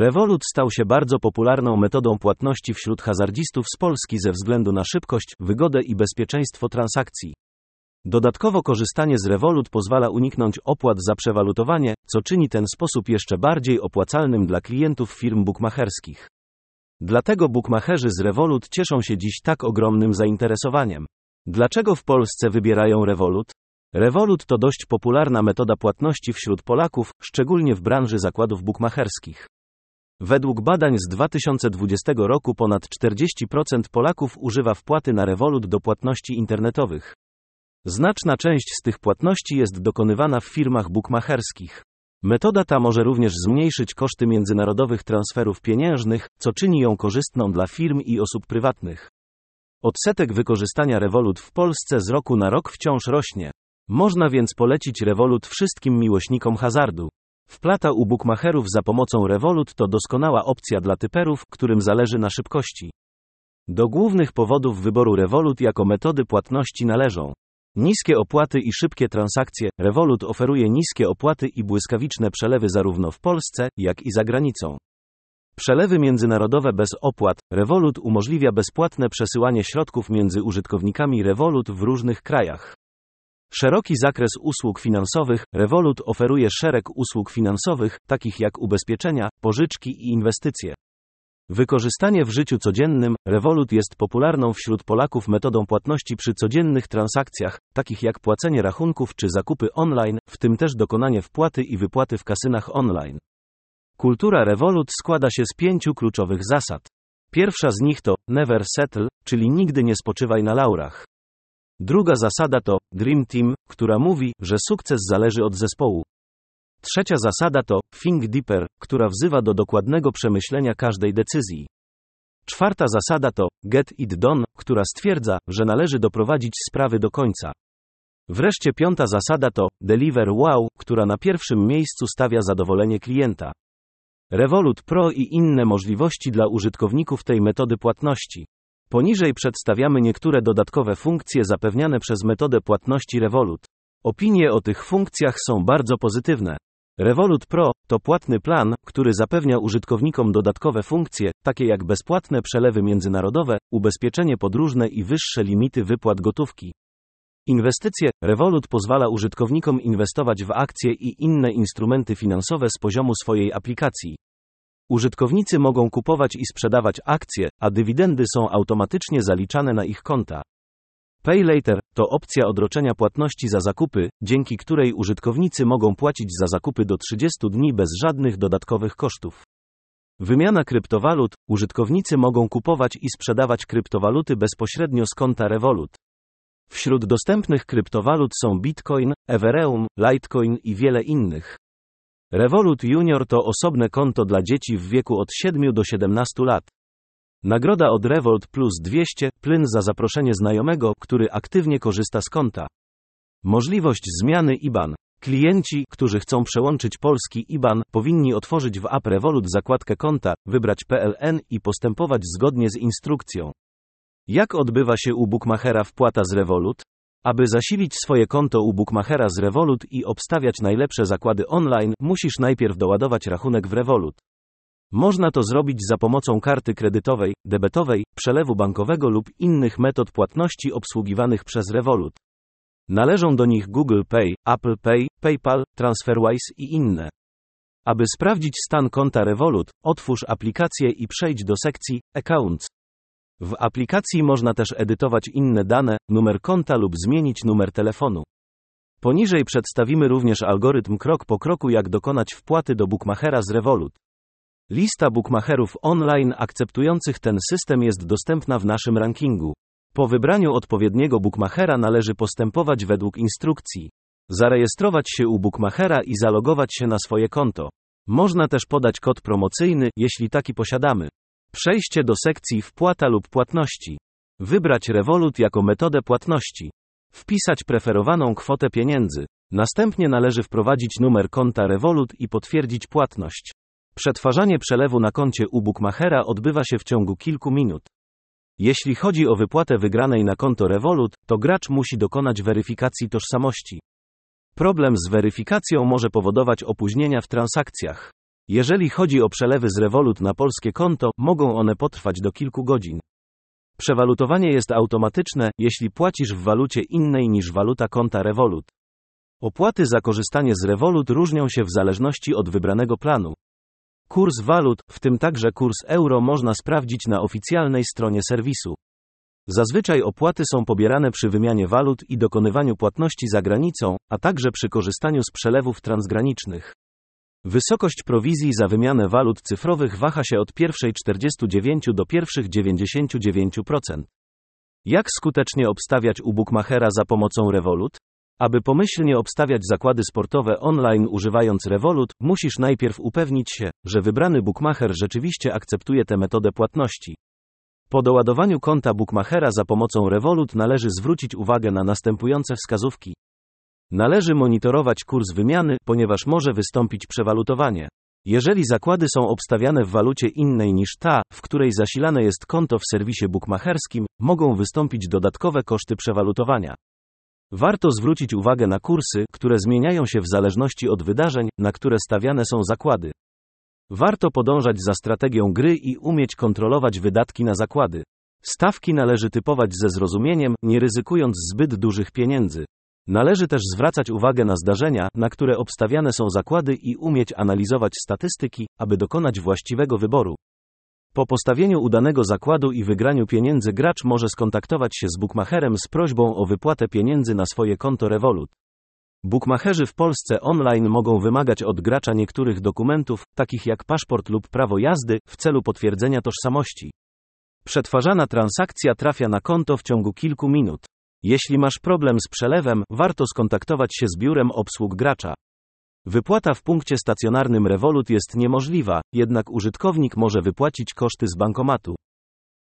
Revolut stał się bardzo popularną metodą płatności wśród hazardzistów z Polski ze względu na szybkość, wygodę i bezpieczeństwo transakcji. Dodatkowo korzystanie z Revolut pozwala uniknąć opłat za przewalutowanie, co czyni ten sposób jeszcze bardziej opłacalnym dla klientów firm bukmacherskich. Dlatego bukmacherzy z Revolut cieszą się dziś tak ogromnym zainteresowaniem. Dlaczego w Polsce wybierają Revolut? Revolut to dość popularna metoda płatności wśród Polaków, szczególnie w branży zakładów bukmacherskich. Według badań z 2020 roku ponad 40% Polaków używa wpłaty na Revolut do płatności internetowych. Znaczna część z tych płatności jest dokonywana w firmach bukmacherskich. Metoda ta może również zmniejszyć koszty międzynarodowych transferów pieniężnych, co czyni ją korzystną dla firm i osób prywatnych. Odsetek wykorzystania Revolut w Polsce z roku na rok wciąż rośnie. Można więc polecić Revolut wszystkim miłośnikom hazardu. Wplata u bukmacherów za pomocą Revolut to doskonała opcja dla typerów, którym zależy na szybkości. Do głównych powodów wyboru Revolut jako metody płatności należą niskie opłaty i szybkie transakcje. Revolut oferuje niskie opłaty i błyskawiczne przelewy zarówno w Polsce, jak i za granicą. Przelewy międzynarodowe bez opłat. Revolut umożliwia bezpłatne przesyłanie środków między użytkownikami Revolut w różnych krajach. Szeroki zakres usług finansowych. Revolut oferuje szereg usług finansowych, takich jak ubezpieczenia, pożyczki i inwestycje. Wykorzystanie w życiu codziennym, Revolut jest popularną wśród Polaków metodą płatności przy codziennych transakcjach, takich jak płacenie rachunków czy zakupy online, w tym też dokonanie wpłaty i wypłaty w kasynach online. Kultura Revolut składa się z pięciu kluczowych zasad. Pierwsza z nich to never settle, czyli nigdy nie spoczywaj na laurach. Druga zasada to Dream Team, która mówi, że sukces zależy od zespołu. Trzecia zasada to Think Deeper, która wzywa do dokładnego przemyślenia każdej decyzji. Czwarta zasada to Get It Done, która stwierdza, że należy doprowadzić sprawy do końca. Wreszcie piąta zasada to Deliver Wow, która na pierwszym miejscu stawia zadowolenie klienta. Revolut Pro i inne możliwości dla użytkowników tej metody płatności. Poniżej przedstawiamy niektóre dodatkowe funkcje zapewniane przez metodę płatności Revolut. Opinie o tych funkcjach są bardzo pozytywne. Revolut Pro to płatny plan, który zapewnia użytkownikom dodatkowe funkcje, takie jak bezpłatne przelewy międzynarodowe, ubezpieczenie podróżne i wyższe limity wypłat gotówki. Inwestycje Revolut pozwala użytkownikom inwestować w akcje i inne instrumenty finansowe z poziomu swojej aplikacji. Użytkownicy mogą kupować i sprzedawać akcje, a dywidendy są automatycznie zaliczane na ich konta. Pay Later to opcja odroczenia płatności za zakupy, dzięki której użytkownicy mogą płacić za zakupy do 30 dni bez żadnych dodatkowych kosztów. Wymiana kryptowalut użytkownicy mogą kupować i sprzedawać kryptowaluty bezpośrednio z konta Revolut. Wśród dostępnych kryptowalut są Bitcoin, Ethereum, Litecoin i wiele innych. Revolut Junior to osobne konto dla dzieci w wieku od 7 do 17 lat. Nagroda od Revolt plus 200, plyn za zaproszenie znajomego, który aktywnie korzysta z konta. Możliwość zmiany IBAN. Klienci, którzy chcą przełączyć polski IBAN, powinni otworzyć w app Revolut zakładkę konta, wybrać PLN i postępować zgodnie z instrukcją. Jak odbywa się u Bookmachera wpłata z Revolut? Aby zasilić swoje konto u Bookmachera z Revolut i obstawiać najlepsze zakłady online, musisz najpierw doładować rachunek w Revolut. Można to zrobić za pomocą karty kredytowej, debetowej, przelewu bankowego lub innych metod płatności obsługiwanych przez Revolut. Należą do nich Google Pay, Apple Pay, PayPal, TransferWise i inne. Aby sprawdzić stan konta Revolut, otwórz aplikację i przejdź do sekcji Accounts. W aplikacji można też edytować inne dane, numer konta lub zmienić numer telefonu. Poniżej przedstawimy również algorytm krok po kroku jak dokonać wpłaty do Bookmachera z Revolut. Lista bookmacherów online akceptujących ten system jest dostępna w naszym rankingu. Po wybraniu odpowiedniego bookmachera należy postępować według instrukcji. Zarejestrować się u bookmachera i zalogować się na swoje konto. Można też podać kod promocyjny, jeśli taki posiadamy. Przejście do sekcji wpłata lub płatności. Wybrać Revolut jako metodę płatności. Wpisać preferowaną kwotę pieniędzy. Następnie należy wprowadzić numer konta Revolut i potwierdzić płatność. Przetwarzanie przelewu na koncie u Bookmachera odbywa się w ciągu kilku minut. Jeśli chodzi o wypłatę wygranej na konto Revolut, to gracz musi dokonać weryfikacji tożsamości. Problem z weryfikacją może powodować opóźnienia w transakcjach. Jeżeli chodzi o przelewy z Revolut na polskie konto, mogą one potrwać do kilku godzin. Przewalutowanie jest automatyczne, jeśli płacisz w walucie innej niż waluta konta Revolut. Opłaty za korzystanie z Revolut różnią się w zależności od wybranego planu. Kurs walut, w tym także kurs euro, można sprawdzić na oficjalnej stronie serwisu. Zazwyczaj opłaty są pobierane przy wymianie walut i dokonywaniu płatności za granicą, a także przy korzystaniu z przelewów transgranicznych. Wysokość prowizji za wymianę walut cyfrowych waha się od pierwszej 49 do pierwszych 99%. Jak skutecznie obstawiać u bookmachera za pomocą Revolut? Aby pomyślnie obstawiać zakłady sportowe online używając Revolut, musisz najpierw upewnić się, że wybrany bookmacher rzeczywiście akceptuje tę metodę płatności. Po doładowaniu konta bookmachera za pomocą Revolut należy zwrócić uwagę na następujące wskazówki. Należy monitorować kurs wymiany, ponieważ może wystąpić przewalutowanie. Jeżeli zakłady są obstawiane w walucie innej niż ta, w której zasilane jest konto w serwisie bookmacherskim, mogą wystąpić dodatkowe koszty przewalutowania. Warto zwrócić uwagę na kursy, które zmieniają się w zależności od wydarzeń, na które stawiane są zakłady. Warto podążać za strategią gry i umieć kontrolować wydatki na zakłady. Stawki należy typować ze zrozumieniem, nie ryzykując zbyt dużych pieniędzy. Należy też zwracać uwagę na zdarzenia, na które obstawiane są zakłady i umieć analizować statystyki, aby dokonać właściwego wyboru. Po postawieniu udanego zakładu i wygraniu pieniędzy gracz może skontaktować się z bookmacherem z prośbą o wypłatę pieniędzy na swoje konto Revolut. Bookmacherzy w Polsce online mogą wymagać od gracza niektórych dokumentów, takich jak paszport lub prawo jazdy, w celu potwierdzenia tożsamości. Przetwarzana transakcja trafia na konto w ciągu kilku minut. Jeśli masz problem z przelewem, warto skontaktować się z biurem obsług gracza. Wypłata w punkcie stacjonarnym Revolut jest niemożliwa, jednak użytkownik może wypłacić koszty z bankomatu.